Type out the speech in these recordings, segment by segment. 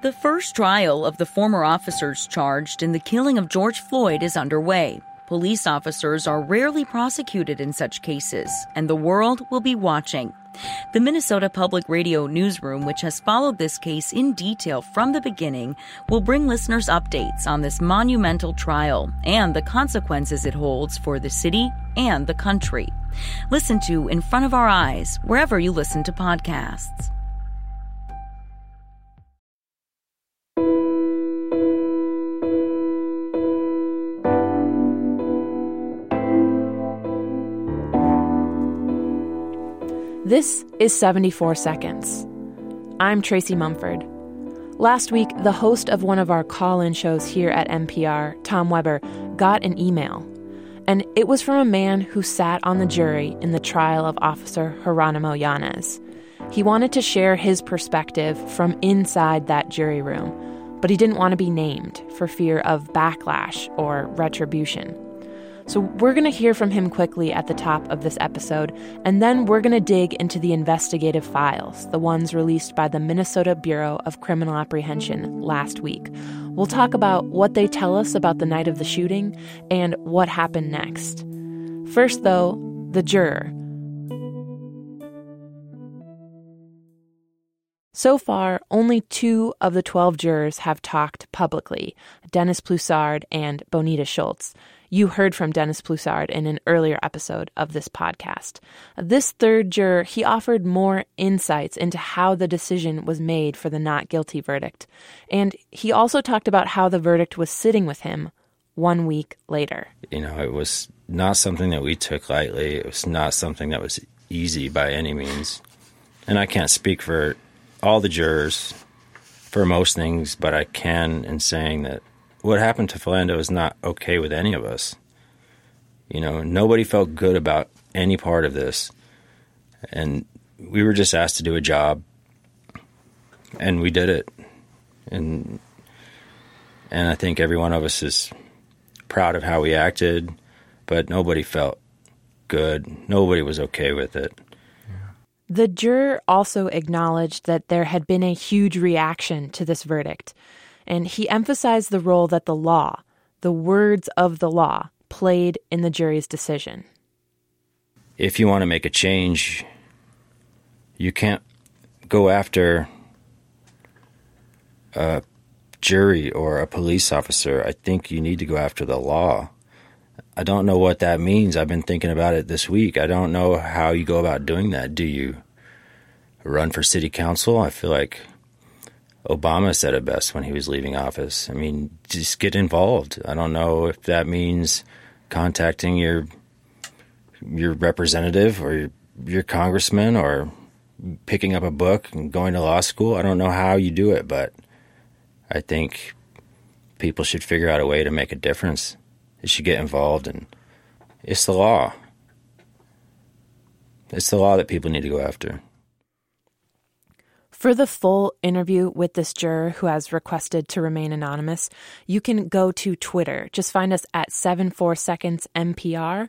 The first trial of the former officers charged in the killing of George Floyd is underway. Police officers are rarely prosecuted in such cases, and the world will be watching. The Minnesota Public Radio newsroom, which has followed this case in detail from the beginning, will bring listeners updates on this monumental trial and the consequences it holds for the city and the country. Listen to In Front of Our Eyes wherever you listen to podcasts. This is 74 Seconds. I'm Tracy Mumford. Last week, the host of one of our call in shows here at MPR, Tom Weber, got an email. And it was from a man who sat on the jury in the trial of Officer Geronimo Yanez. He wanted to share his perspective from inside that jury room, but he didn't want to be named for fear of backlash or retribution. So, we're going to hear from him quickly at the top of this episode, and then we're going to dig into the investigative files, the ones released by the Minnesota Bureau of Criminal Apprehension last week. We'll talk about what they tell us about the night of the shooting and what happened next. First, though, the juror. So far, only two of the 12 jurors have talked publicly Dennis Ploussard and Bonita Schultz. You heard from Dennis Ploussard in an earlier episode of this podcast. This third juror, he offered more insights into how the decision was made for the not guilty verdict. And he also talked about how the verdict was sitting with him one week later. You know, it was not something that we took lightly. It was not something that was easy by any means. And I can't speak for all the jurors for most things, but I can in saying that what happened to Philando is not okay with any of us. You know, nobody felt good about any part of this. And we were just asked to do a job and we did it. And and I think every one of us is proud of how we acted, but nobody felt good. Nobody was okay with it. The juror also acknowledged that there had been a huge reaction to this verdict and he emphasized the role that the law, the words of the law, played in the jury's decision. If you want to make a change, you can't go after a jury or a police officer. I think you need to go after the law. I don't know what that means. I've been thinking about it this week. I don't know how you go about doing that. Do you run for city council? I feel like Obama said it best when he was leaving office. I mean, just get involved. I don't know if that means contacting your your representative or your, your congressman or picking up a book and going to law school. I don't know how you do it, but I think people should figure out a way to make a difference. They should get involved, and it's the law. It's the law that people need to go after. For the full interview with this juror who has requested to remain anonymous, you can go to Twitter. Just find us at 74seconds MPR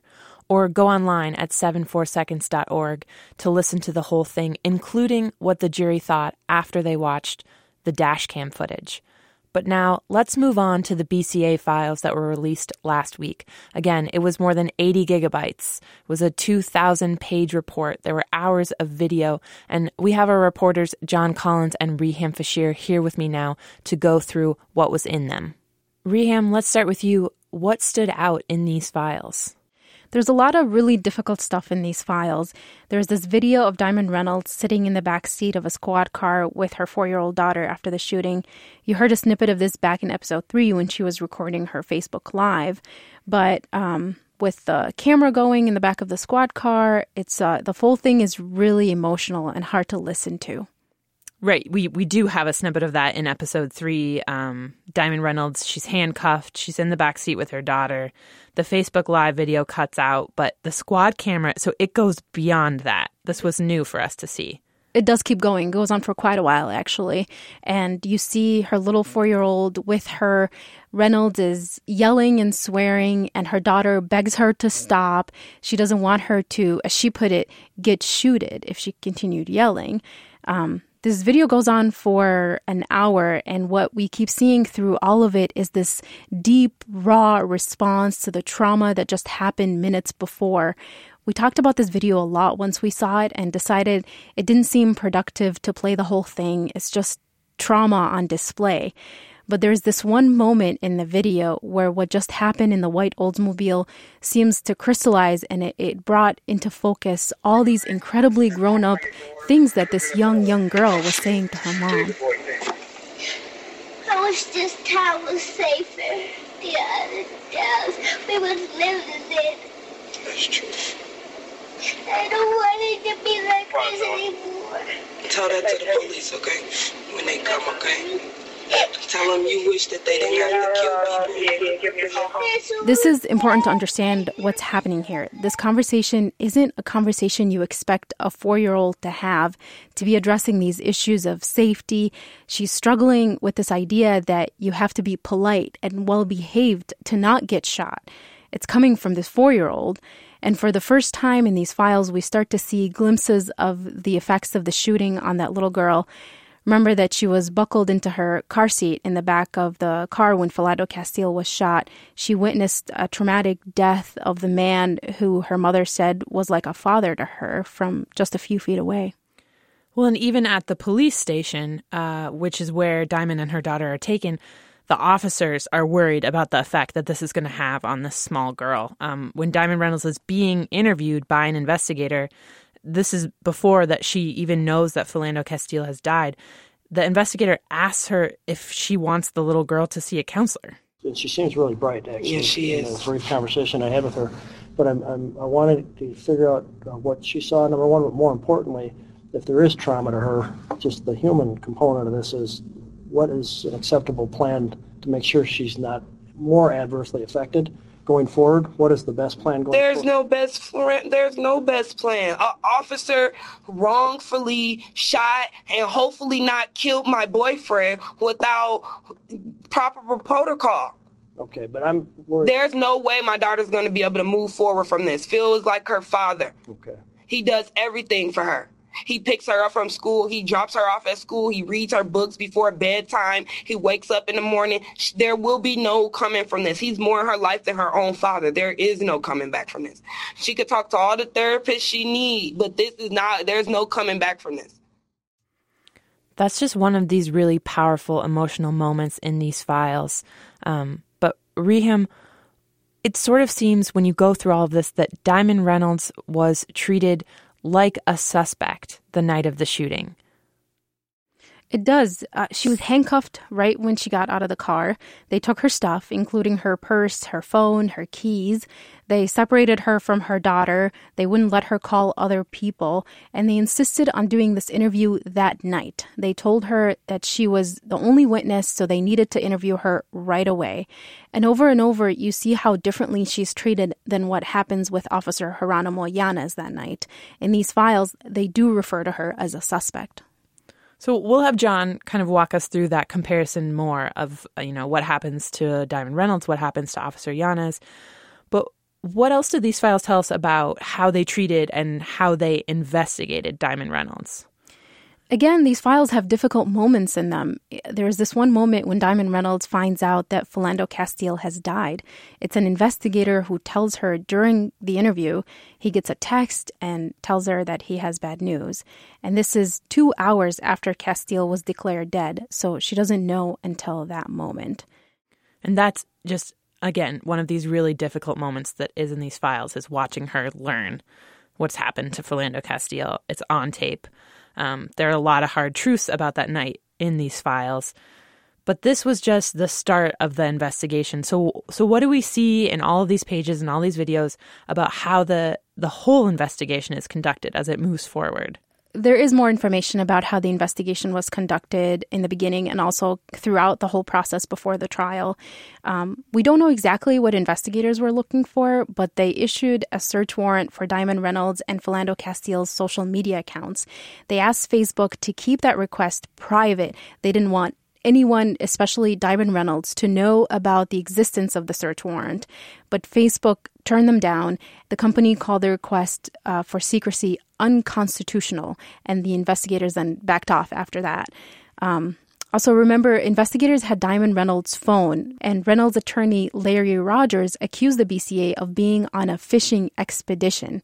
or go online at 74seconds.org to listen to the whole thing, including what the jury thought after they watched the dashcam footage. But now let's move on to the BCA files that were released last week. Again, it was more than 80 gigabytes. It was a 2,000 page report. There were hours of video. And we have our reporters, Jon Collins and Riham Feshir, here with me now to go through what was in them. Riham, let's start with you. What stood out in these files? There's a lot of really difficult stuff in these files. There's this video of Diamond Reynolds sitting in the back seat of a squad car with her four year old daughter after the shooting. You heard a snippet of this back in episode three when she was recording her Facebook Live. But um, with the camera going in the back of the squad car, it's uh, the full thing is really emotional and hard to listen to. Right. We we do have a snippet of that in episode three. Um, Diamond Reynolds, she's handcuffed. She's in the back seat with her daughter. The Facebook Live video cuts out, but the squad camera, so it goes beyond that. This was new for us to see. It does keep going. It goes on for quite a while, actually. And you see her little four year old with her. Reynolds is yelling and swearing, and her daughter begs her to stop. She doesn't want her to, as she put it, get shooted if she continued yelling. Um, This video goes on for an hour, and what we keep seeing through all of it is this deep, raw response to the trauma that just happened minutes before. We talked about this video a lot once we saw it and decided it didn't seem productive to play the whole thing. It's just trauma on display. But there's this one moment in the video where what just happened in the white Oldsmobile seems to crystallize and it, it brought into focus all these incredibly grown up things that this young, young girl was saying to her mom. I wish this town was safer. The other towns, we was living in. That's true. I don't want it to be like this anymore. Tell that to the police, okay? When they come, okay? Tell them you wish that they didn't have to kill people. This is important to understand what's happening here. This conversation isn't a conversation you expect a four year old to have to be addressing these issues of safety. She's struggling with this idea that you have to be polite and well behaved to not get shot. It's coming from this four year old. And for the first time in these files, we start to see glimpses of the effects of the shooting on that little girl. Remember that she was buckled into her car seat in the back of the car when Philando Castile was shot. She witnessed a traumatic death of the man who her mother said was like a father to her from just a few feet away. Well, and even at the police station, uh, which is where Diamond and her daughter are taken, the officers are worried about the effect that this is going to have on this small girl. Um, when Diamond Reynolds is being interviewed by an investigator, this is before that she even knows that Philando Castile has died. The investigator asks her if she wants the little girl to see a counselor. And she seems really bright, actually. Yes, she in is. The brief conversation I had with her. But I'm, I'm, I wanted to figure out uh, what she saw, number one, but more importantly, if there is trauma to her, just the human component of this is what is an acceptable plan to make sure she's not more adversely affected going forward? What is the best plan going There's forward? no best friend. There's no best plan. An officer wrongfully shot and hopefully not killed my boyfriend without proper protocol. Okay, but I'm worried. There's no way my daughter's going to be able to move forward from this. Phil is like her father. Okay. He does everything for her. He picks her up from school. He drops her off at school. He reads her books before bedtime. He wakes up in the morning. There will be no coming from this. He's more in her life than her own father. There is no coming back from this. She could talk to all the therapists she needs, but this is not, there's no coming back from this. That's just one of these really powerful emotional moments in these files. Um, but Riham, it sort of seems when you go through all of this that Diamond Reynolds was treated like a suspect the night of the shooting. It does. Uh, she was handcuffed right when she got out of the car. They took her stuff, including her purse, her phone, her keys. They separated her from her daughter. They wouldn't let her call other people. And they insisted on doing this interview that night. They told her that she was the only witness, so they needed to interview her right away. And over and over, you see how differently she's treated than what happens with Officer Geronimo Yanez that night. In these files, they do refer to her as a suspect. So we'll have John kind of walk us through that comparison more of uh, you know what happens to Diamond Reynolds, what happens to Officer Yanez. But what else did these files tell us about how they treated and how they investigated Diamond Reynolds? Again, these files have difficult moments in them. There's this one moment when Diamond Reynolds finds out that Philando Castile has died. It's an investigator who tells her during the interview, he gets a text and tells her that he has bad news. And this is two hours after Castile was declared dead, so she doesn't know until that moment. And that's just again one of these really difficult moments that is in these files is watching her learn what's happened to Philando Castile. It's on tape. Um, there are a lot of hard truths about that night in these files, but this was just the start of the investigation. So, so what do we see in all of these pages and all these videos about how the the whole investigation is conducted as it moves forward? There is more information about how the investigation was conducted in the beginning and also throughout the whole process before the trial. Um, we don't know exactly what investigators were looking for, but they issued a search warrant for Diamond Reynolds and Philando Castile's social media accounts. They asked Facebook to keep that request private. They didn't want anyone, especially Diamond Reynolds, to know about the existence of the search warrant. But Facebook turned them down. The company called the request uh, for secrecy unconstitutional, and the investigators then backed off after that. Um, also, remember, investigators had Diamond Reynolds' phone, and Reynolds' attorney Larry Rogers accused the BCA of being on a fishing expedition.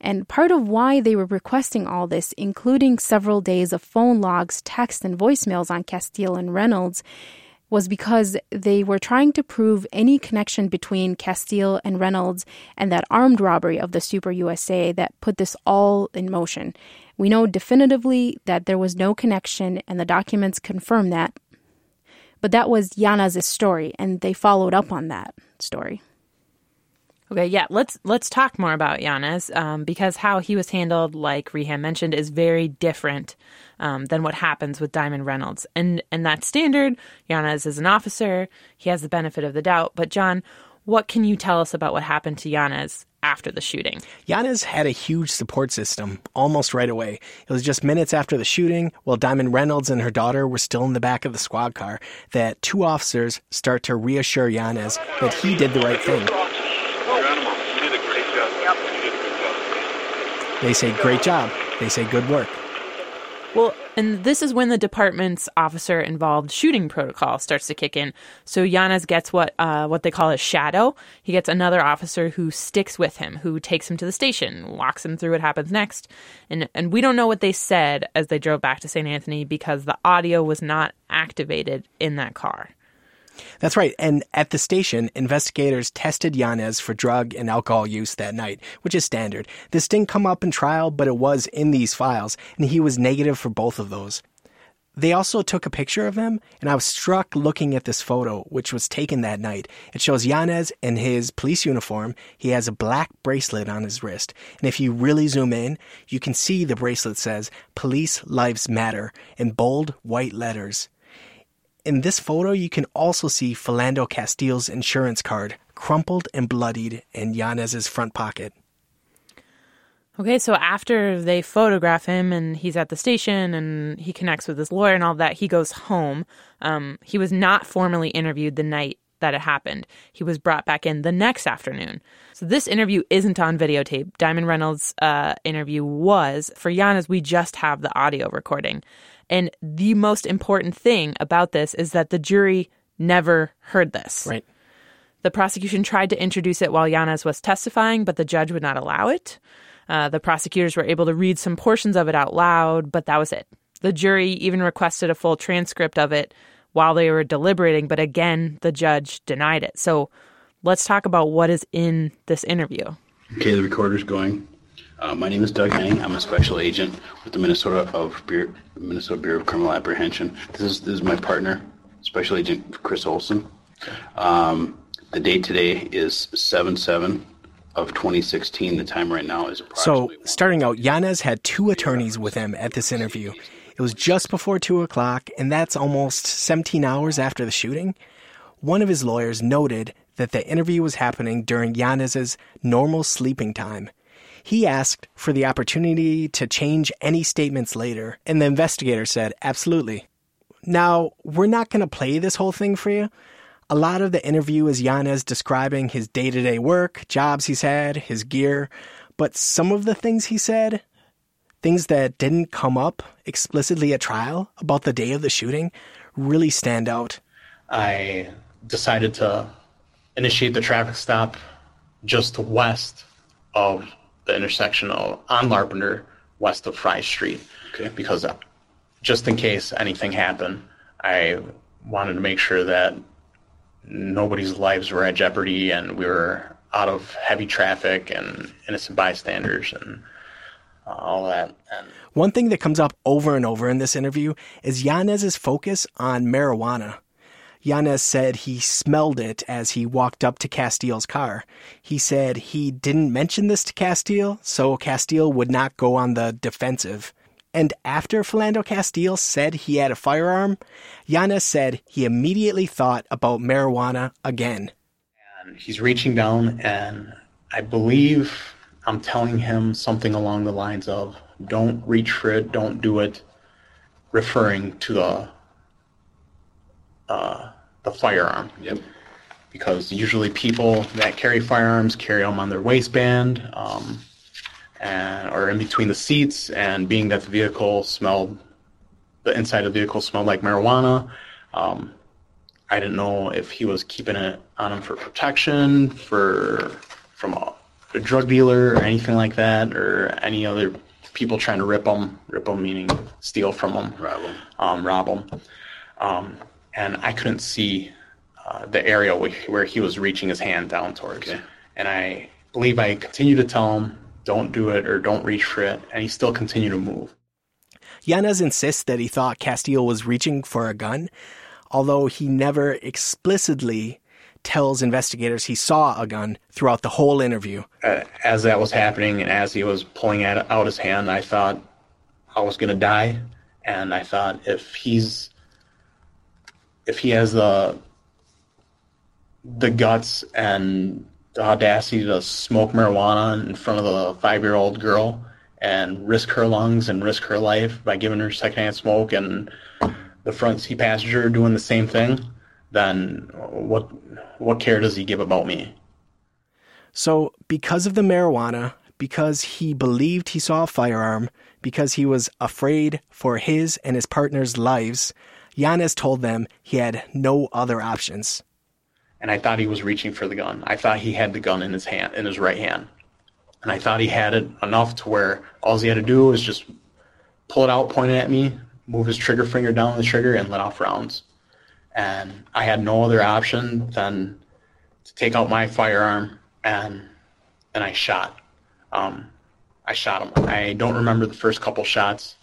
And part of why they were requesting all this, including several days of phone logs, text, and voicemails on Castile and Reynolds, was because they were trying to prove any connection between Castile and Reynolds and that armed robbery of the Super USA that put this all in motion. We know definitively that there was no connection, and the documents confirm that. But that was Yanez's story, and they followed up on that story. Okay, yeah, let's let's talk more about Yanez um, because how he was handled, like Riham mentioned, is very different um, than what happens with Diamond Reynolds, and and that's standard. Yanez is an officer; he has the benefit of the doubt. But John, what can you tell us about what happened to Yanez after the shooting? Yanez had a huge support system almost right away. It was just minutes after the shooting, while Diamond Reynolds and her daughter were still in the back of the squad car, that two officers start to reassure Yanez that he did the right thing. They say, great job. They say, good work. Well, and this is when the department's officer involved shooting protocol starts to kick in. So Yanez gets what uh, what they call a shadow. He gets another officer who sticks with him, who takes him to the station, walks him through what happens next. And and we don't know what they said as they drove back to St. Anthony because the audio was not activated in that car. That's right. And at the station, investigators tested Yanez for drug and alcohol use that night, which is standard. This didn't come up in trial, but it was in these files, and he was negative for both of those. They also took a picture of him, and I was struck looking at this photo, which was taken that night. It shows Yanez in his police uniform. He has a black bracelet on his wrist. And if you really zoom in, you can see the bracelet says, Police Lives Matter, in bold white letters. In this photo, you can also see Philando Castile's insurance card, crumpled and bloodied in Yanez's front pocket. Okay, so after they photograph him and he's at the station and he connects with his lawyer and all that, he goes home. Um, he was not formally interviewed the night that it happened. He was brought back in the next afternoon. So this interview isn't on videotape. Diamond Reynolds' uh, interview was. For Yanez, we just have the audio recording. And the most important thing about this is that the jury never heard this. Right. The prosecution tried to introduce it while Yanez was testifying, but the judge would not allow it. Uh, the prosecutors were able to read some portions of it out loud, but that was it. The jury even requested a full transcript of it while they were deliberating, but again, the judge denied it. So let's talk about what is in this interview. Okay, the recorder's going. Uh, my name is Doug Henning. I'm a special agent with the Minnesota of Bureau, Minnesota Bureau of Criminal Apprehension. This is this is my partner, Special Agent Chris Olson. Um, the date today is seven seven of 2016. The time right now is so. Starting out, Yanez had two attorneys with him at this interview. It was just before two o'clock, and that's almost 17 hours after the shooting. One of his lawyers noted that the interview was happening during Yanez's normal sleeping time. He asked for the opportunity to change any statements later, and the investigator said, absolutely. Now, we're not going to play this whole thing for you. A lot of the interview is Yanez describing his day to day work, jobs he's had, his gear, but some of the things he said, things that didn't come up explicitly at trial about the day of the shooting, really stand out. I decided to initiate the traffic stop just west of the intersection of, on Larpenteur, west of Fry Street. Okay. Because uh, just in case anything happened, I wanted to make sure that nobody's lives were at jeopardy and we were out of heavy traffic and innocent bystanders and all that. And One thing that comes up over and over in this interview is Yanez's focus on marijuana. Yanez said he smelled it as he walked up to Castile's car. He said he didn't mention this to Castile, so Castile would not go on the defensive. And after Philando Castile said he had a firearm, Yanez said he immediately thought about marijuana again. And he's reaching down, and I believe I'm telling him something along the lines of, don't reach for it, don't do it, referring to the uh, the firearm. Yep. Because usually people that carry firearms carry them on their waistband, um, and or in between the seats, and being that the vehicle smelled, the inside of the vehicle smelled like marijuana. Um, I didn't know if he was keeping it on him for protection, for from a, a drug dealer or anything like that, or any other people trying to rip him. Rip him meaning steal from him, Rob him. um, rob him. Um, and I couldn't see uh, the area where, where he was reaching his hand down towards. Okay. And I believe I continued to tell him, "Don't do it" or "Don't reach for it," and he still continued to move. Yanez insists that he thought Castillo was reaching for a gun, although he never explicitly tells investigators he saw a gun throughout the whole interview. uh, as that was happening and as he was pulling at, out his hand, I thought I was going to die. And I thought if he's, if he has the, the guts and the audacity to smoke marijuana in front of the five year old girl and risk her lungs and risk her life by giving her secondhand smoke and the front seat passenger doing the same thing, then what, what care does he give about me? So, because of the marijuana, because he believed he saw a firearm, because he was afraid for his and his partner's lives, Yanez told them he had no other options. and I thought he was reaching for the gun. I thought he had the gun in his hand, in his right hand, and I thought he had it enough to where all he had to do was just pull it out, point it at me, move his trigger finger down the trigger, and let off rounds. And I had no other option than to take out my firearm and and I shot. Um, I shot him. I don't remember the first couple shots.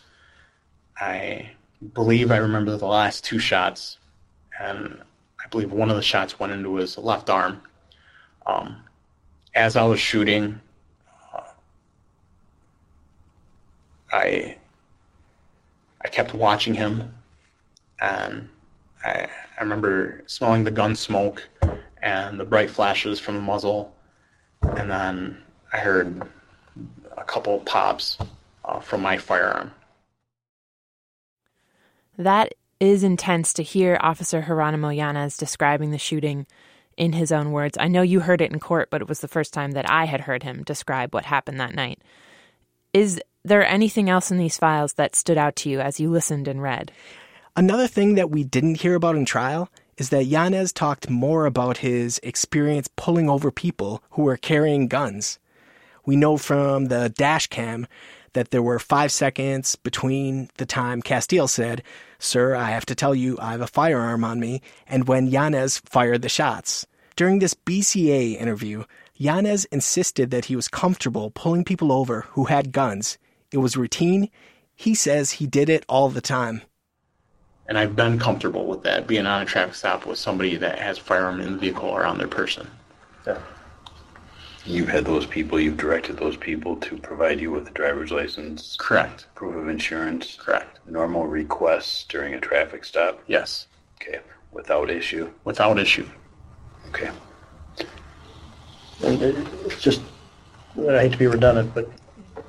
I believe I remember the last two shots, and I believe one of the shots went into his left arm. Um, as I was shooting, uh, I I kept watching him, and I, I remember smelling the gun smoke and the bright flashes from the muzzle, and then I heard a couple pops uh, from my firearm. That is intense to hear Officer Geronimo Yanez describing the shooting in his own words. I know you heard it in court, but it was the first time that I had heard him describe what happened that night. Is there anything else in these files that stood out to you as you listened and read? Another thing that we didn't hear about in trial is that Yanez talked more about his experience pulling over people who were carrying guns. We know from the dash cam that there were five seconds between the time Castile said, Sir, I have to tell you, I have a firearm on me, and when Yanez fired the shots. During this BCA interview, Yanez insisted that he was comfortable pulling people over who had guns. It was routine. He says he did it all the time. And I've been comfortable with that, being on a traffic stop with somebody that has a firearm in the vehicle or on their person. You've had those people, you've directed those people to provide you with a driver's license, Correct. proof of insurance, Correct. normal requests during a traffic stop. Yes. Okay, without issue. Without issue. Okay. And uh, it's just, I hate to be redundant, but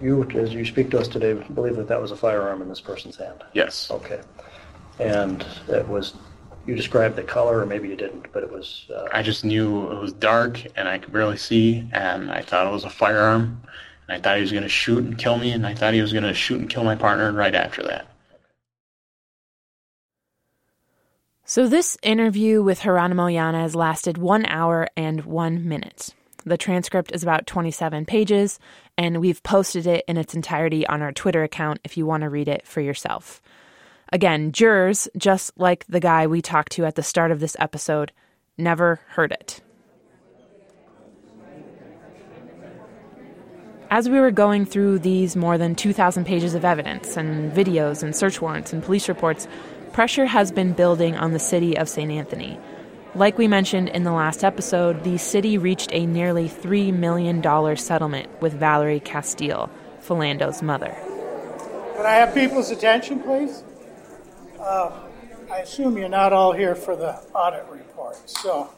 you, as you speak to us today, believe that that was a firearm in this person's hand? Yes. Okay. And it was, you described the color, or maybe you didn't, but it was, uh, I just knew it was dark and I could barely see, and I thought it was a firearm. And I thought he was going to shoot and kill me, and I thought he was going to shoot and kill my partner right after that. So, this interview with Geronimo Yanez lasted one hour and one minute. The transcript is about 27 pages, and we've posted it in its entirety on our Twitter account if you want to read it for yourself. Again, jurors, just like the guy we talked to at the start of this episode, never heard it. As we were going through these more than 2,000 pages of evidence and videos and search warrants and police reports, pressure has been building on the city of St. Anthony. Like we mentioned in the last episode, the city reached a nearly $3 million settlement with Valerie Castile, Philando's mother. Could I have people's attention, please? Uh, I assume you're not all here for the audit report, so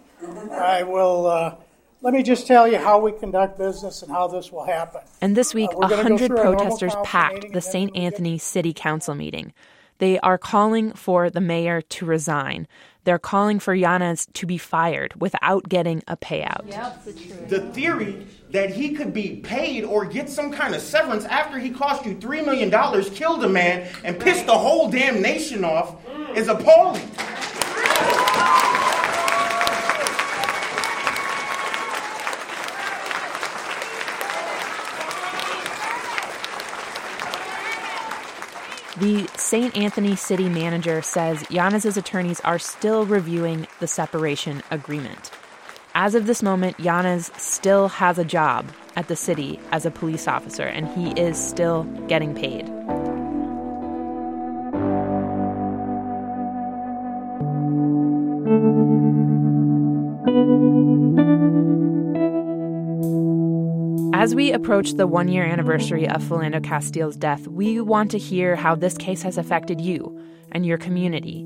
I will. Uh, let me just tell you how we conduct business and how this will happen. And this week, Uh, a 100 through our normal protesters packed the St. Anthony City Council meeting. They are calling for the mayor to resign. They're calling for Yanez to be fired without getting a payout. The theory that he could be paid or get some kind of severance after he cost you $3 million, killed a man, and pissed the whole damn nation off is appalling. The St. Anthony city manager says Yanez's attorneys are still reviewing the separation agreement. As of this moment, Yanez still has a job at the city as a police officer, and he is still getting paid. As we approach the one year anniversary of Philando Castile's death, we want to hear how this case has affected you and your community.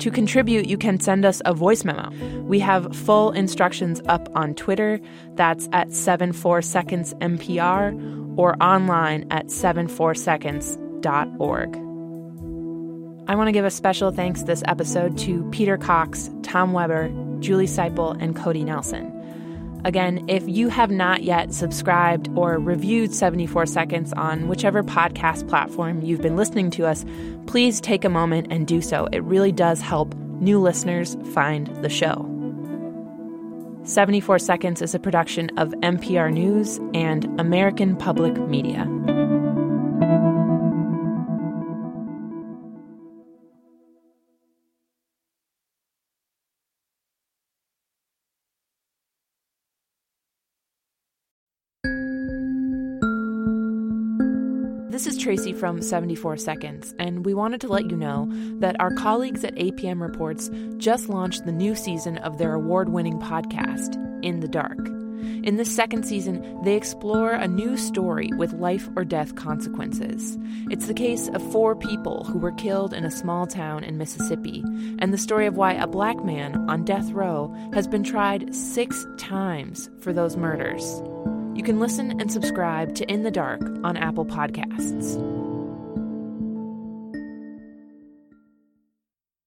To contribute, you can send us a voice memo. We have full instructions up on Twitter. That's at 74 Seconds MPR or online at 74seconds.org. I want to give a special thanks this episode to Peter Cox, Tom Weber, Julie Seipel, and Cody Nelson. Again, if you have not yet subscribed or reviewed 74 Seconds on whichever podcast platform you've been listening to us, please take a moment and do so. It really does help new listeners find the show. 74 Seconds is a production of MPR News and American Public Media. This is Tracy from 74 Seconds, and we wanted to let you know that our colleagues at APM Reports just launched the new season of their award winning podcast, In the Dark. In this second season, they explore a new story with life or death consequences. It's the case of four people who were killed in a small town in Mississippi, and the story of why a black man on death row has been tried six times for those murders. You can listen and subscribe to In the Dark on Apple Podcasts.